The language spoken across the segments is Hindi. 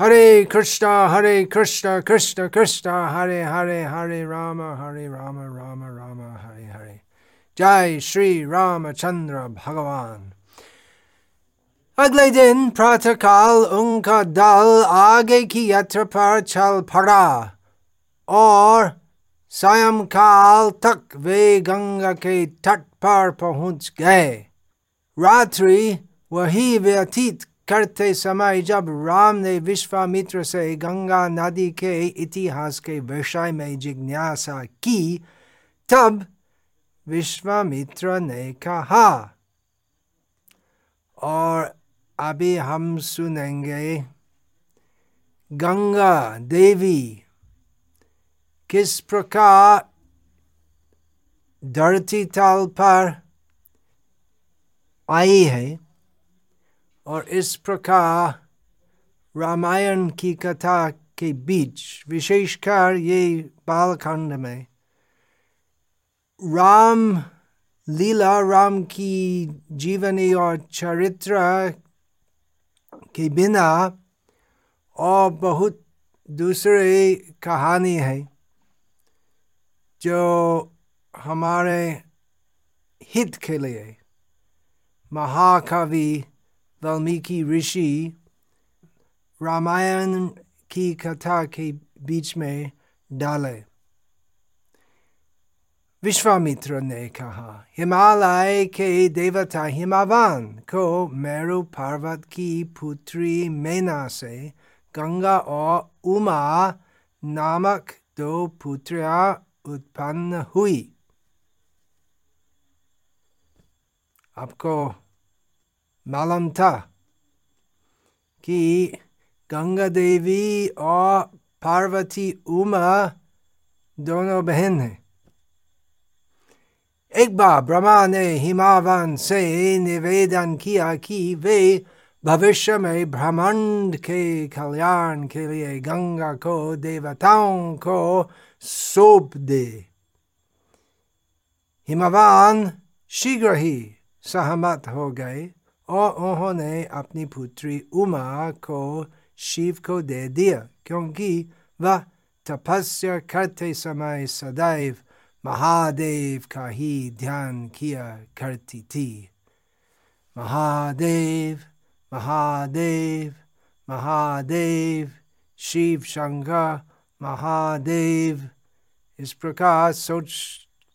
Hare Krishna, Hare Krishna, Krishna Krishna, Hare Hare, Hare Rama, Hare Rama, Rama Rama, Hare Hare. Jai Shri Ramachandra Bhagavan. अगले दिन प्रातःकाल उनका दल आगे की यात्रा पर चल पड़ा और सायंकाल तक वे गंगा के तट पर पहुँच गए रात्रि वही व्यतीत करते समय जब राम ने विश्वामित्र से गंगा नदी के इतिहास के विषय में जिज्ञासा की तब विश्वामित्र ने कहा और अभी हम सुनेंगे गंगा देवी किस प्रकार धरती तल पर आई है और इस प्रकार रामायण की कथा के बीच विशेषकर ये बालखंड में राम लीला राम की जीवनी और चरित्र के बिना और बहुत दूसरे कहानी है, जो हमारे हित के लिए महाकवि वाल्मीकि ऋषि रामायण की कथा के बीच में डाले विश्वामित्र ने कहा हिमालय के देवता हिमावान को मेरु पर्वत की पुत्री मैना से गंगा और उमा नामक दो पुत्रियाँ उत्पन्न हुई आपको मालूम था कि गंगा देवी और पार्वती उमा दोनों बहन हैं। एक बार ब्रह्मा ने हिमावन से निवेदन किया कि वे भविष्य में ब्रह्मांड के कल्याण के लिए गंगा को, देवताओं को सौंप दे। हिमवान शीघ्र ही सहमत हो गए। और उन्होंने अपनी पुत्री उमा को शिव को दे दिया, क्योंकि वह तपस्या करते समय सदैव महादेव का ही ध्यान किया करती थी। महादेव महादेव महादेव, शिव शंकर, महादेव। इस प्रकार सोच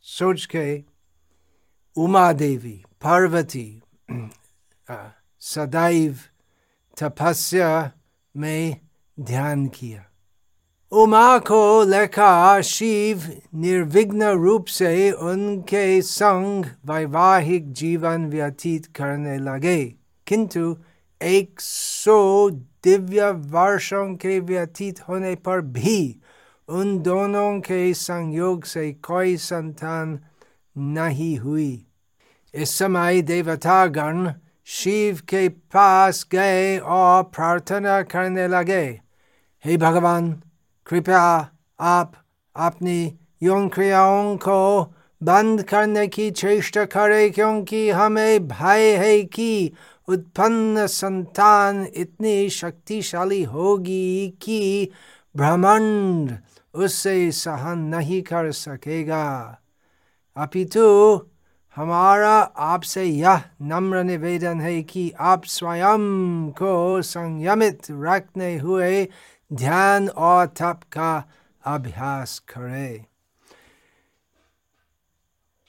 सोच के उमा देवी, पार्वती सदैव तपस्या में ध्यान किया। उमा को लेखा शिव निर्विघ्न रूप से उनके संग वैवाहिक जीवन व्यतीत करने लगे। किंतु एक सौ दिव्य वर्षों के व्यतीत होने पर भी उन दोनों के संयोग से कोई संतान नहीं हुई। इस समय देवतागण शिव के पास गए और प्रार्थना करने लगे, हे भगवान, कृपया आप अपनी यौन क्रियाओं को बंद करने की चेष्टा करें, क्योंकि हमें भय है कि उत्पन्न संतान इतनी शक्तिशाली होगी कि ब्रह्मांड उससे सहन नहीं कर सकेगा। अपितु हमारा आपसे यह नम्र निवेदन है कि आप स्वयं को संयमित रखने हुए ध्यान और तप का अभ्यास करें।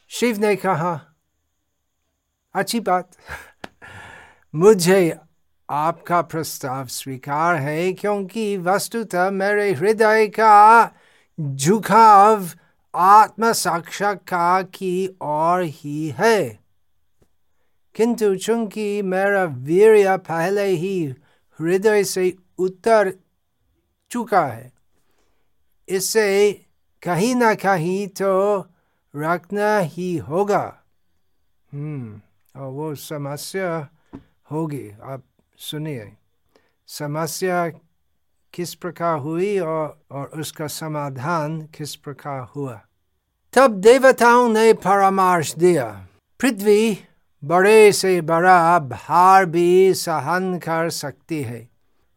शिव ने कहा, अच्छी बात। मुझे आपका प्रस्ताव स्वीकार है क्योंकि वस्तुतः मेरे हृदय का झुकाव आत्म साक्षात्कार की ओर ही है। किंतु चूँकि मेरा वीर्य पहले ही हृदय से उतर चुका है, इससे कहीं ना कहीं तो रखना ही होगा। हम्म और वो समस्या होगी। आप सुनिए। समस्या किस प्रकार हुई और, और उसका समाधान किस प्रकार हुआ। तब देवताओं ने परामर्श दिया पृथ्वी बड़े से बड़ा भार भी सहन कर सकती है।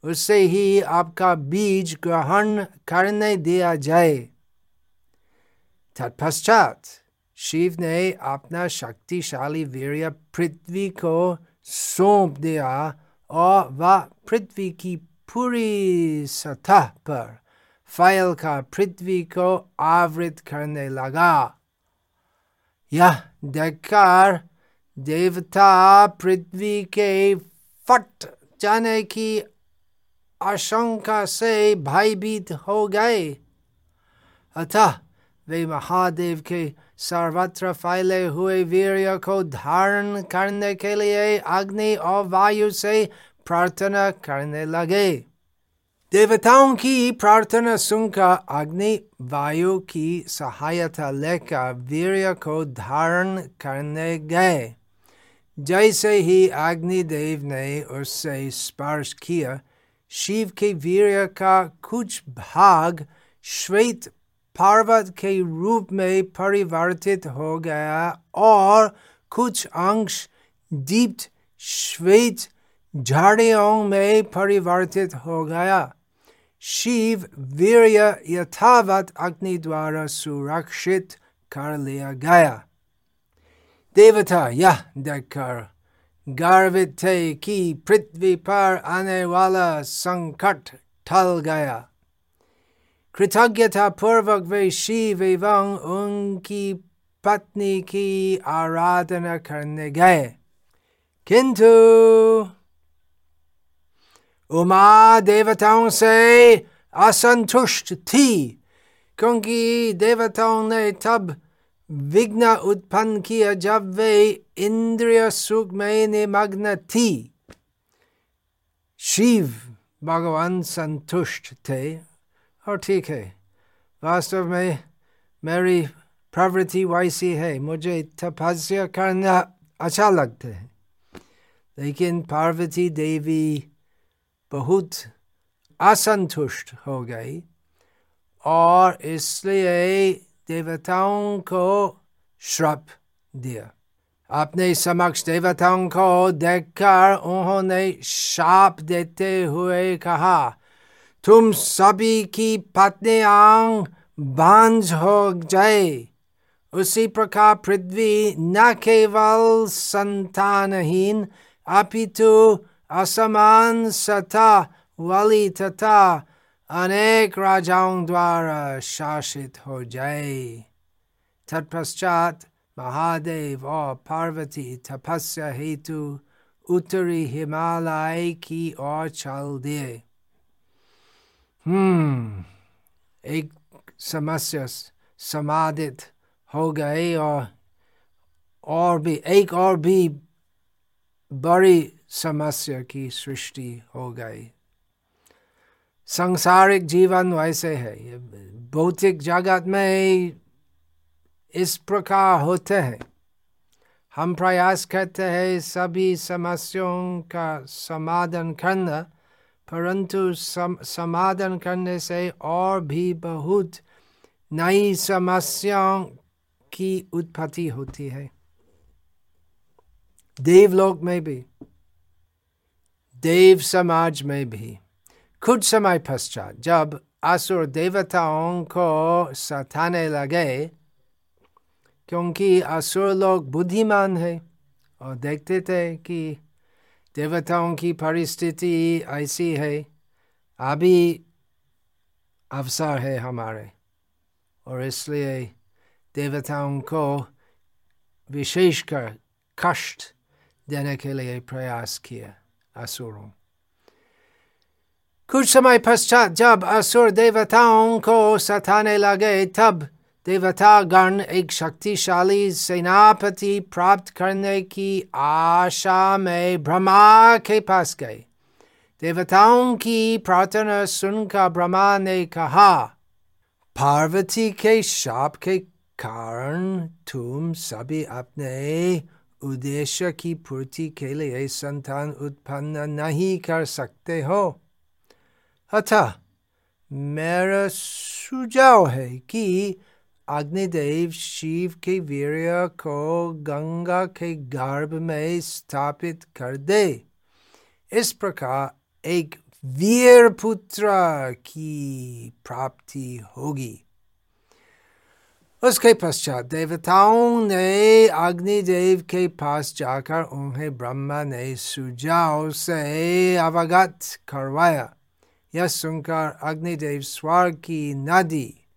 उससे ही आपका बीज ग्रहण करने दिया जाए। तत्पश्चात शिव ने अपना शक्तिशाली वीर्य पृथ्वी को सौंप दिया और वह पृथ्वी की पूरी सतह पर फैल का पृथ्वी को आवृत करने लगा यह देखकर देवता पृथ्वी के फट जाने की आशंका से भयभीत हो गए अतः वे महादेव के सर्वत्र फैले हुए वीर्य को धारण करने के लिए अग्नि और वायु से प्रार्थना करने लगे। देवताओं की प्रार्थना सुनकर अग्नि वायु की सहायता लेकर वीर्य को धारण करने गए। जैसे ही अग्निदेव ने उससे स्पर्श किया, शिव के वीर का कुछ भाग श्वेत पर्वत के रूप में परिवर्तित हो गया और कुछ अंश दीप्त श्वेत झाड़ियों में परिवर्तित हो गया। शिव वीर यथावत अग्नि द्वारा सुरक्षित कर लिया गया। देवता, यह देखकर गर्वित थे कि पृथ्वी पर आने वाला संकट टल गया। कृतज्ञता पूर्वक वे शिव एवं उनकी पत्नी की आराधना करने गए। किंतु उमा देवताओं से असंतुष्ट थी क्योंकि देवताओं ने तब विघ्न उत्पन्न किया जब वे इंद्रिय सुख में निमग्न थी शिव भगवान संतुष्ट थे और ठीक है वास्तव में मेरी प्रवृत्ति वैसी है मुझे तपस्या करना अच्छा लगता है लेकिन पार्वती देवी बहुत असंतुष्ट हो गई और इसलिए देवताओं को श्रप दिया। अपने समक्ष देवताओं को देखकर उन्होंने शाप देते हुए कहा, तुम सभी की पत्नियाँ बांझ हो जाए उसी प्रकार पृथ्वी न केवल संतानहीन, अपितु असमान सता वाली तथा अनेक राजाओं द्वारा शासित हो जाए तत्पश्चात महादेव और पार्वती तपस्या हेतु उत्तरी हिमालय की ओर चल दिए हम्म एक समस्या समाधित हो गए और और भी एक और भी बड़ी समस्या की सृष्टि हो गई सांसारिक जीवन वैसे है भौतिक जगत में इस प्रकार होते हैं हम प्रयास करते हैं सभी समस्याओं का समाधान करना परंतु सम, समाधान करने से और भी बहुत नई समस्याओं की उत्पत्ति होती है देवलोक में भी देव समाज में भी कुछ समय पश्चात जब असुर देवताओं को सताने लगे क्योंकि असुर लोग बुद्धिमान है और देखते थे कि देवताओं की परिस्थिति ऐसी है अभी अवसर है हमारे और इसलिए देवताओं को विशेषकर कष्ट देने के लिए प्रयास किया असुरों कुछ समय पश्चात जब असुर देवताओं को सताने लगे तब देवता गण एक शक्तिशाली सेनापति प्राप्त करने की आशा में ब्रह्मा के पास गए देवताओं की प्रार्थना सुनकर ब्रह्मा ने कहा पार्वती के शाप के कारण तुम सभी अपने उद्देश्य की पूर्ति के लिए संतान उत्पन्न नहीं कर सकते हो। अतः मेरा सुझाव है कि अग्निदेव शिव के वीर्य को गंगा के गर्भ में स्थापित कर दे। इस प्रकार एक वीर पुत्र की प्राप्ति होगी। उसके पश्चात देवताओं ने अग्निदेव के पास जाकर उन्हें ब्रह्मा ने सुझाव से अवगत करवाया। यह सुनकर अग्निदेव स्वर्ग की नदी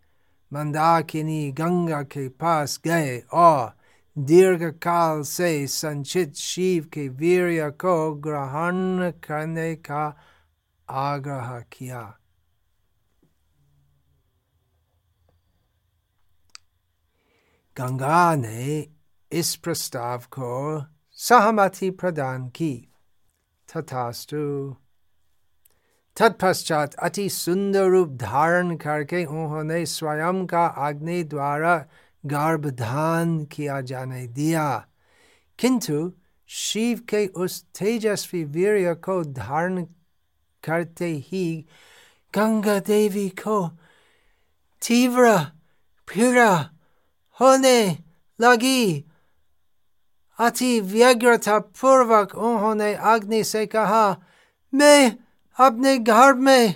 मंदाकिनी गंगा के पास गए और दीर्घ काल से संचित शिव के वीर्य को ग्रहण करने का आग्रह किया। गंगा ने इस प्रस्ताव को सहमति प्रदान की। तथास्तु। तत्पश्चात अति सुंदर रूप धारण करके उन्होंने स्वयं का अग्नि द्वारा गर्भधान किया जाने दिया। किंतु शिव के उस तेजस्वी वीर्य को धारण करते ही गंगा देवी को तीव्र, पीड़ा होने लगी अति व्यग्रता पूर्वक उन्होंने अग्नि से कहा मैं अपने घर में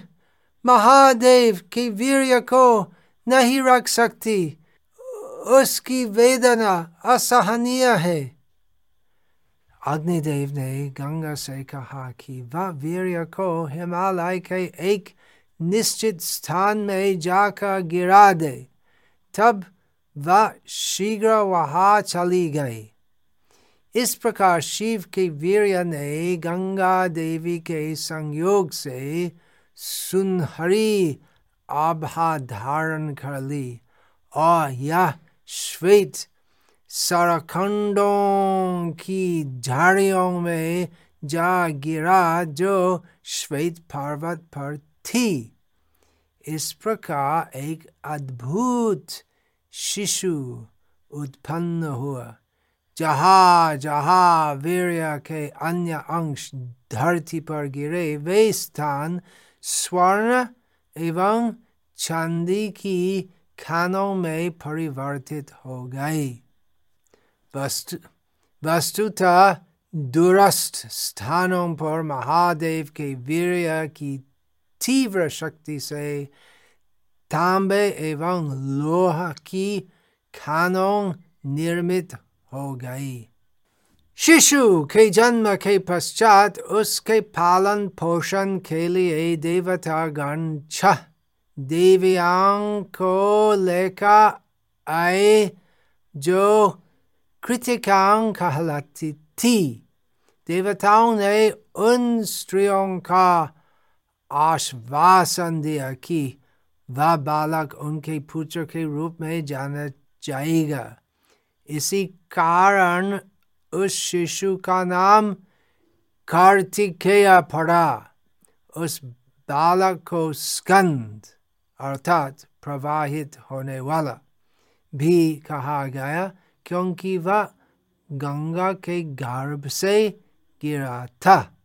महादेव की वीर्य को नहीं रख सकती उसकी वेदना असहनीय है अग्निदेव ने गंगा से कहा कि वह वीर्य को हिमालय के एक निश्चित स्थान में जाकर गिरा दे तब वह शीघ्र वहाँ चली गई इस प्रकार शिव के वीर्य ने गंगा देवी के संयोग से सुनहरी आभा धारण कर ली और यह श्वेत सरखंडों की झाड़ियों में जा गिरा जो श्वेत पर्वत पर थी इस प्रकार एक अद्भुत शिशु उत्पन्न हुआ जहा जहा वीर्य के अन्य अंश धरती पर गिरे वे स्थान स्वर्ण एवं चांदी की खानों में परिवर्तित हो गई वस्तु वस्तुतः दूरस्थ स्थानों पर महादेव के वीर्य की तीव्र शक्ति से तांबे एवं लोह की खानों निर्मित हो गई शिशु के जन्म के पश्चात उसके पालन पोषण के लिए देवता गण छह देवियांग को लेकर आए जो कृतिकांग कहलाती थी देवताओं ने उन स्त्रियों का आश्वासन दिया कि वह बालक उनके पुत्र के रूप में जाना जाएगा। इसी कारण उस शिशु का नाम कार्तिकेय पड़ा। उस बालक को स्कंद अर्थात प्रवाहित होने वाला भी कहा गया, क्योंकि वह गंगा के गर्भ से गिरा था।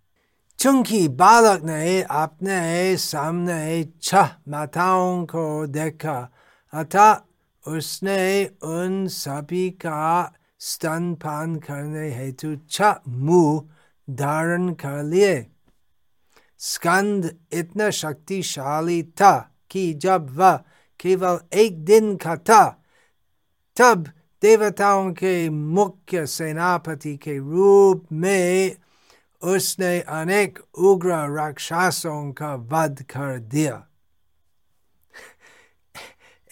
चूँकि बालक ने अपने सामने छह माताओं को देखा। अतः उसने उन सभी का स्तनपान करने हेतु छह मुँह धारण कर लिए। स्कंद इतना शक्तिशाली था कि जब वह केवल एक दिन का था, तब देवताओं के मुख्य सेनापति के रूप में उसने अनेक उग्र राक्षसों का वध कर दिया।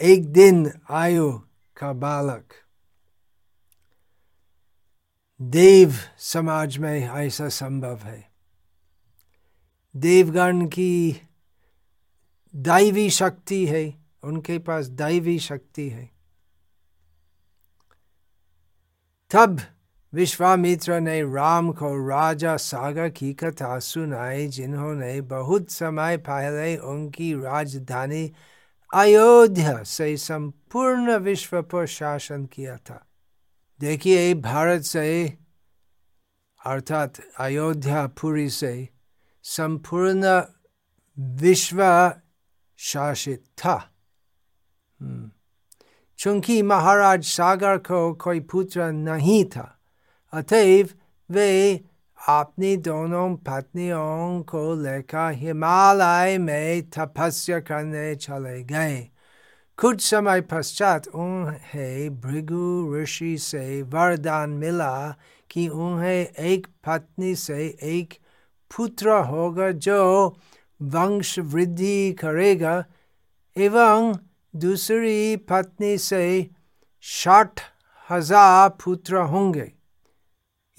एक दिन आयु का बालक। देव समाज में ऐसा संभव है। देवगण की दैवी शक्ति है, उनके पास दैवी शक्ति है। तब विश्वामित्र ने राम को राजा सागर की कथा सुनाई, जिन्होंने बहुत समय पहले उनकी राजधानी अयोध्या से संपूर्ण विश्व पर शासन किया था। देखिए, भारत से, अर्थात अयोध्या पुरी से संपूर्ण विश्व शासित था। चूँकि महाराज सागर को कोई पुत्र नहीं था। अतएव वे अपनी दोनों पत्नियों को लेकर हिमालय में तपस्या करने चले गए। कुछ समय पश्चात उन्हें भृगु ऋषि से वरदान मिला कि उन्हें एक पत्नी से एक पुत्र होगा जो वंश वृद्धि करेगा एवं दूसरी पत्नी से साठ हज़ार पुत्र होंगे।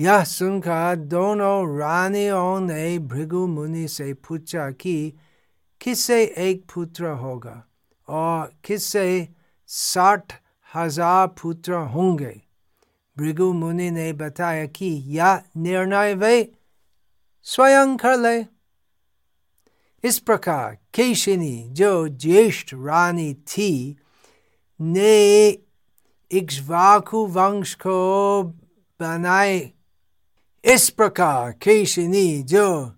यह सुनकर दोनों रानियों ने भृगु मुनि से पूछा कि किससे एक पुत्र होगा और किससे साठ हज़ार पुत्र होंगे भृगु मुनि ने बताया कि यह निर्णय वे स्वयं कर ले इस प्रकार केशिनी जो ज्येष्ठ रानी थी ने इक्ष्वाकु वंश को बनाए इस प्रकार केशिनी जो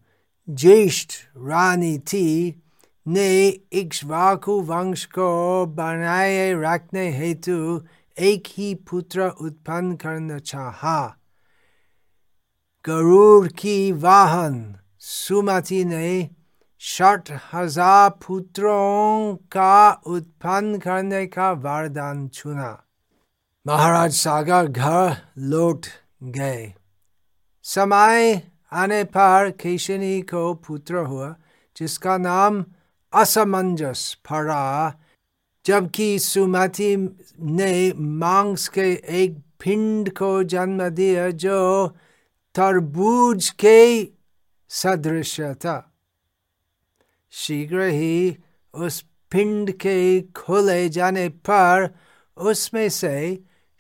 ज्येष्ठ रानी थी ने इक्ष्वाकु वंश को बनाए रखने हेतु एक ही पुत्र उत्पन्न करना चाहा। गरुड़ की वाहन सुमति ने साठ हज़ार पुत्रों का उत्पन्न करने का वरदान चुना। महाराज सागर घर लौट गए। समय आने पर केशनी को पुत्र हुआ जिसका नाम असमंजस पड़ा जबकि सुमति ने मांस के एक पिंड को जन्म दिया जो तरबूज के सदृश था शीघ्र ही उस पिंड के खोले जाने पर उसमें से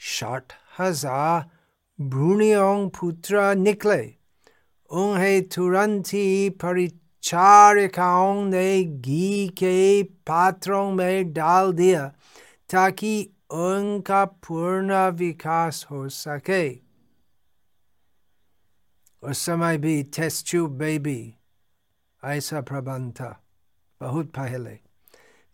साठ हज़ार भ्रूणियों पुत्र निकले उन्हें तुरंत ही परिचारिकाओं ने घी के पात्रों में डाल दिया ताकि उनका पूर्ण विकास हो सके उस समय भी टेस्ट ट्यूब बेबी ऐसा प्रबंध था बहुत पहले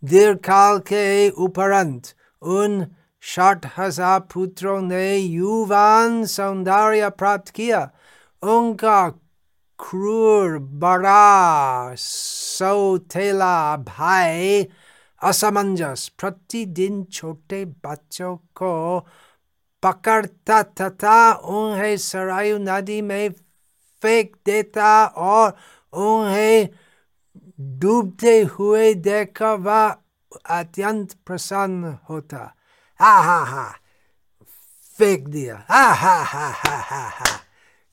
दीर्घकाल के उपरंत उन साठ हज़ार पुत्रों ने युवान सौंदर्य प्राप्त किया उनका क्रूर बड़ा सौतेला भाई असमंजस प्रतिदिन छोटे बच्चों को पकड़ता तथा उन्हें सरायु नदी में फेंक देता और उन्हें डूबते हुए देखकर वह अत्यंत प्रसन्न होता हा हा हा फेंक दिया हा हा हा हा हा हा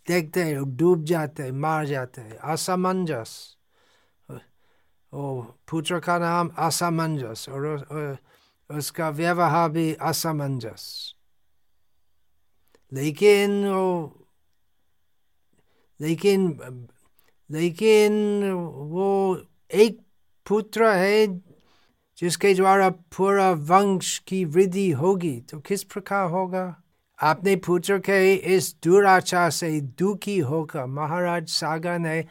देखते हैं डूब जाते हैं मार जाते हैं। असमंजस। ओ पुत्र का नाम असमंजस और, उसका व्यवहार भी असमंजस। लेकिन वो लेकिन लेकिन वो एक पुत्र है जिसके द्वारा पूरा वंश की वृद्धि होगी तो किस प्रकार होगा अपने पुत्र के इस दुराचार से दुखी होकर महाराज सागर ने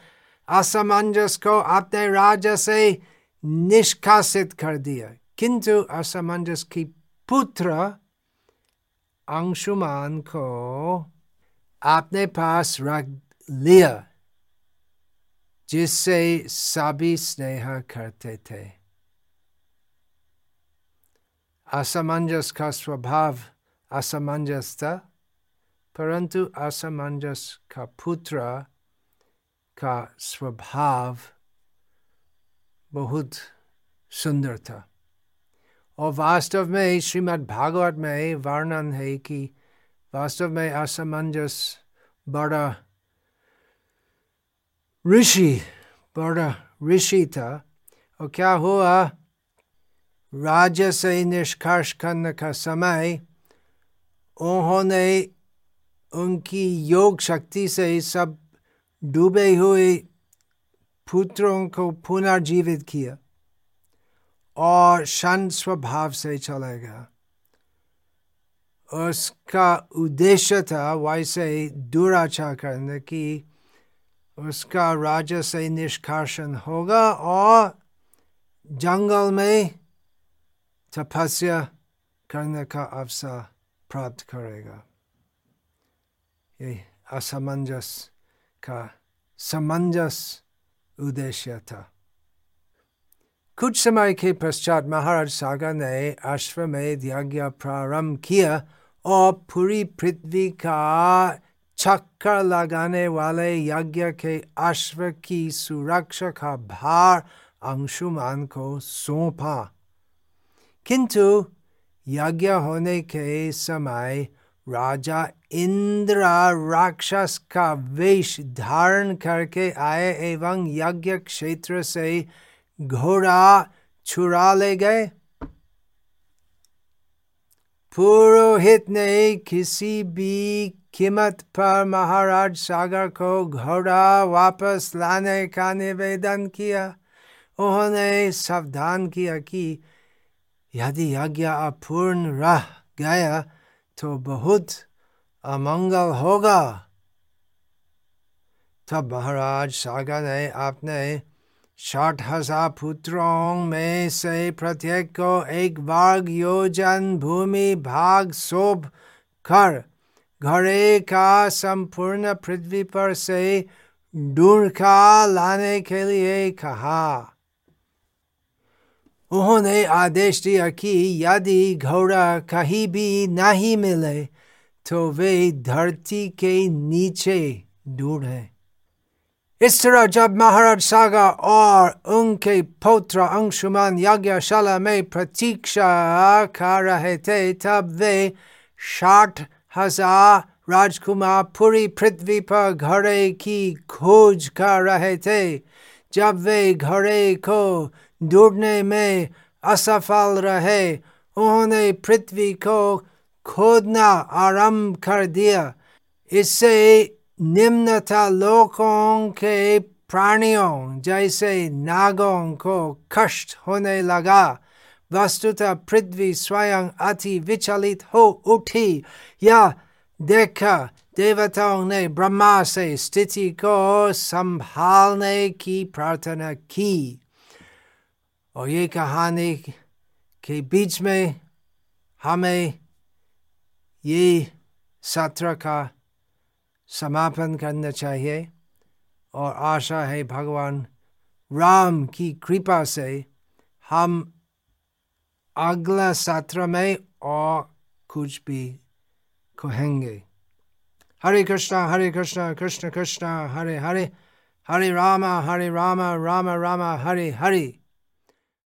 असमंजस को अपने राज्य से निष्कासित कर दिया किंतु असमंजस की पुत्र अंशुमान को अपने पास रख लिया जिससे सभी स्नेह करते थे असमंजस का स्वभाव असमंजस था परंतु असमंजस का पुत्र का स्वभाव बहुत सुंदर था और वास्तव में श्रीमद् भागवत में वर्णन है कि वास्तव में असमंजस बड़ा ऋषि बड़ा ऋषि था और क्या हुआ राज्य से निष्कर्ष करने का समय उन्होंने उनकी योग शक्ति से सब डूबे हुए पुत्रों को पुनर्जीवित किया और शांत स्वभाव से चलेगा उसका उद्देश्य था वैसे दुराचार करने की उसका राज्य से निष्कासन होगा और जंगल में तपस्या करने का अवसर प्राप्त करेगा ये असमंजस का समंजस उद्देश्य था कुछ समय के पश्चात महाराज सागर ने अश्वमेध यज्ञ प्रारंभ किया और पूरी पृथ्वी का चक्कर लगाने वाले यज्ञ के अश्व की सुरक्षा का भार अंशुमान को सौंपा किंतु यज्ञ होने के समय राजा इंद्र राक्षस का वेश धारण करके आए एवं यज्ञ क्षेत्र से घोड़ा छुरा ले गए। पुरोहित ने किसी भी कीमत पर महाराज सागर को घोड़ा वापस लाने का निवेदन किया। उन्होंने सावधान किया कि यदि यज्ञ अपूर्ण रह गया तो बहुत अमंगल होगा। तब महाराज सागर ने अपने साठ हज़ार पुत्रों में से प्रत्येक को एक वर्ग योजन भूमि भाग सौंप कर घरे का संपूर्ण पृथ्वी पर से ढूंढका लाने के लिए कहा। उन्होंने आदेश दिया कि यदि घोड़ा कहीं भी नहीं मिले तो वे धरती के नीचे दूर है। इस तरह जब महाराज सागर और उनके पौत्र अंशुमान यज्ञशाला में प्रतीक्षा कर रहे थे, तब वे साठ हज़ार राजकुमार पूरी पृथ्वी पर घड़े की खोज कर रहे थे। जब वे घड़े को ढूँढने में असफल रहे। उन्होंने पृथ्वी को खोदना आरंभ कर दिया। इससे निम्नता लोकों के प्राणियों जैसे नागों को कष्ट होने लगा। वस्तुतः पृथ्वी स्वयं अति विचलित हो उठी। या देखा, देवताओं ने ब्रह्मा से स्थिति को संभालने की प्रार्थना की। और ये कहानी के बीच में हमें ये सत्र का समापन करना चाहिए और आशा है भगवान राम की कृपा से हम अगला सत्र में और कुछ भी कहेंगे। हरे कृष्णा हरे कृष्णा, कृष्ण कृष्णा, हरे हरे हरे रामा हरे रामा, राम रामा, हरे हरे।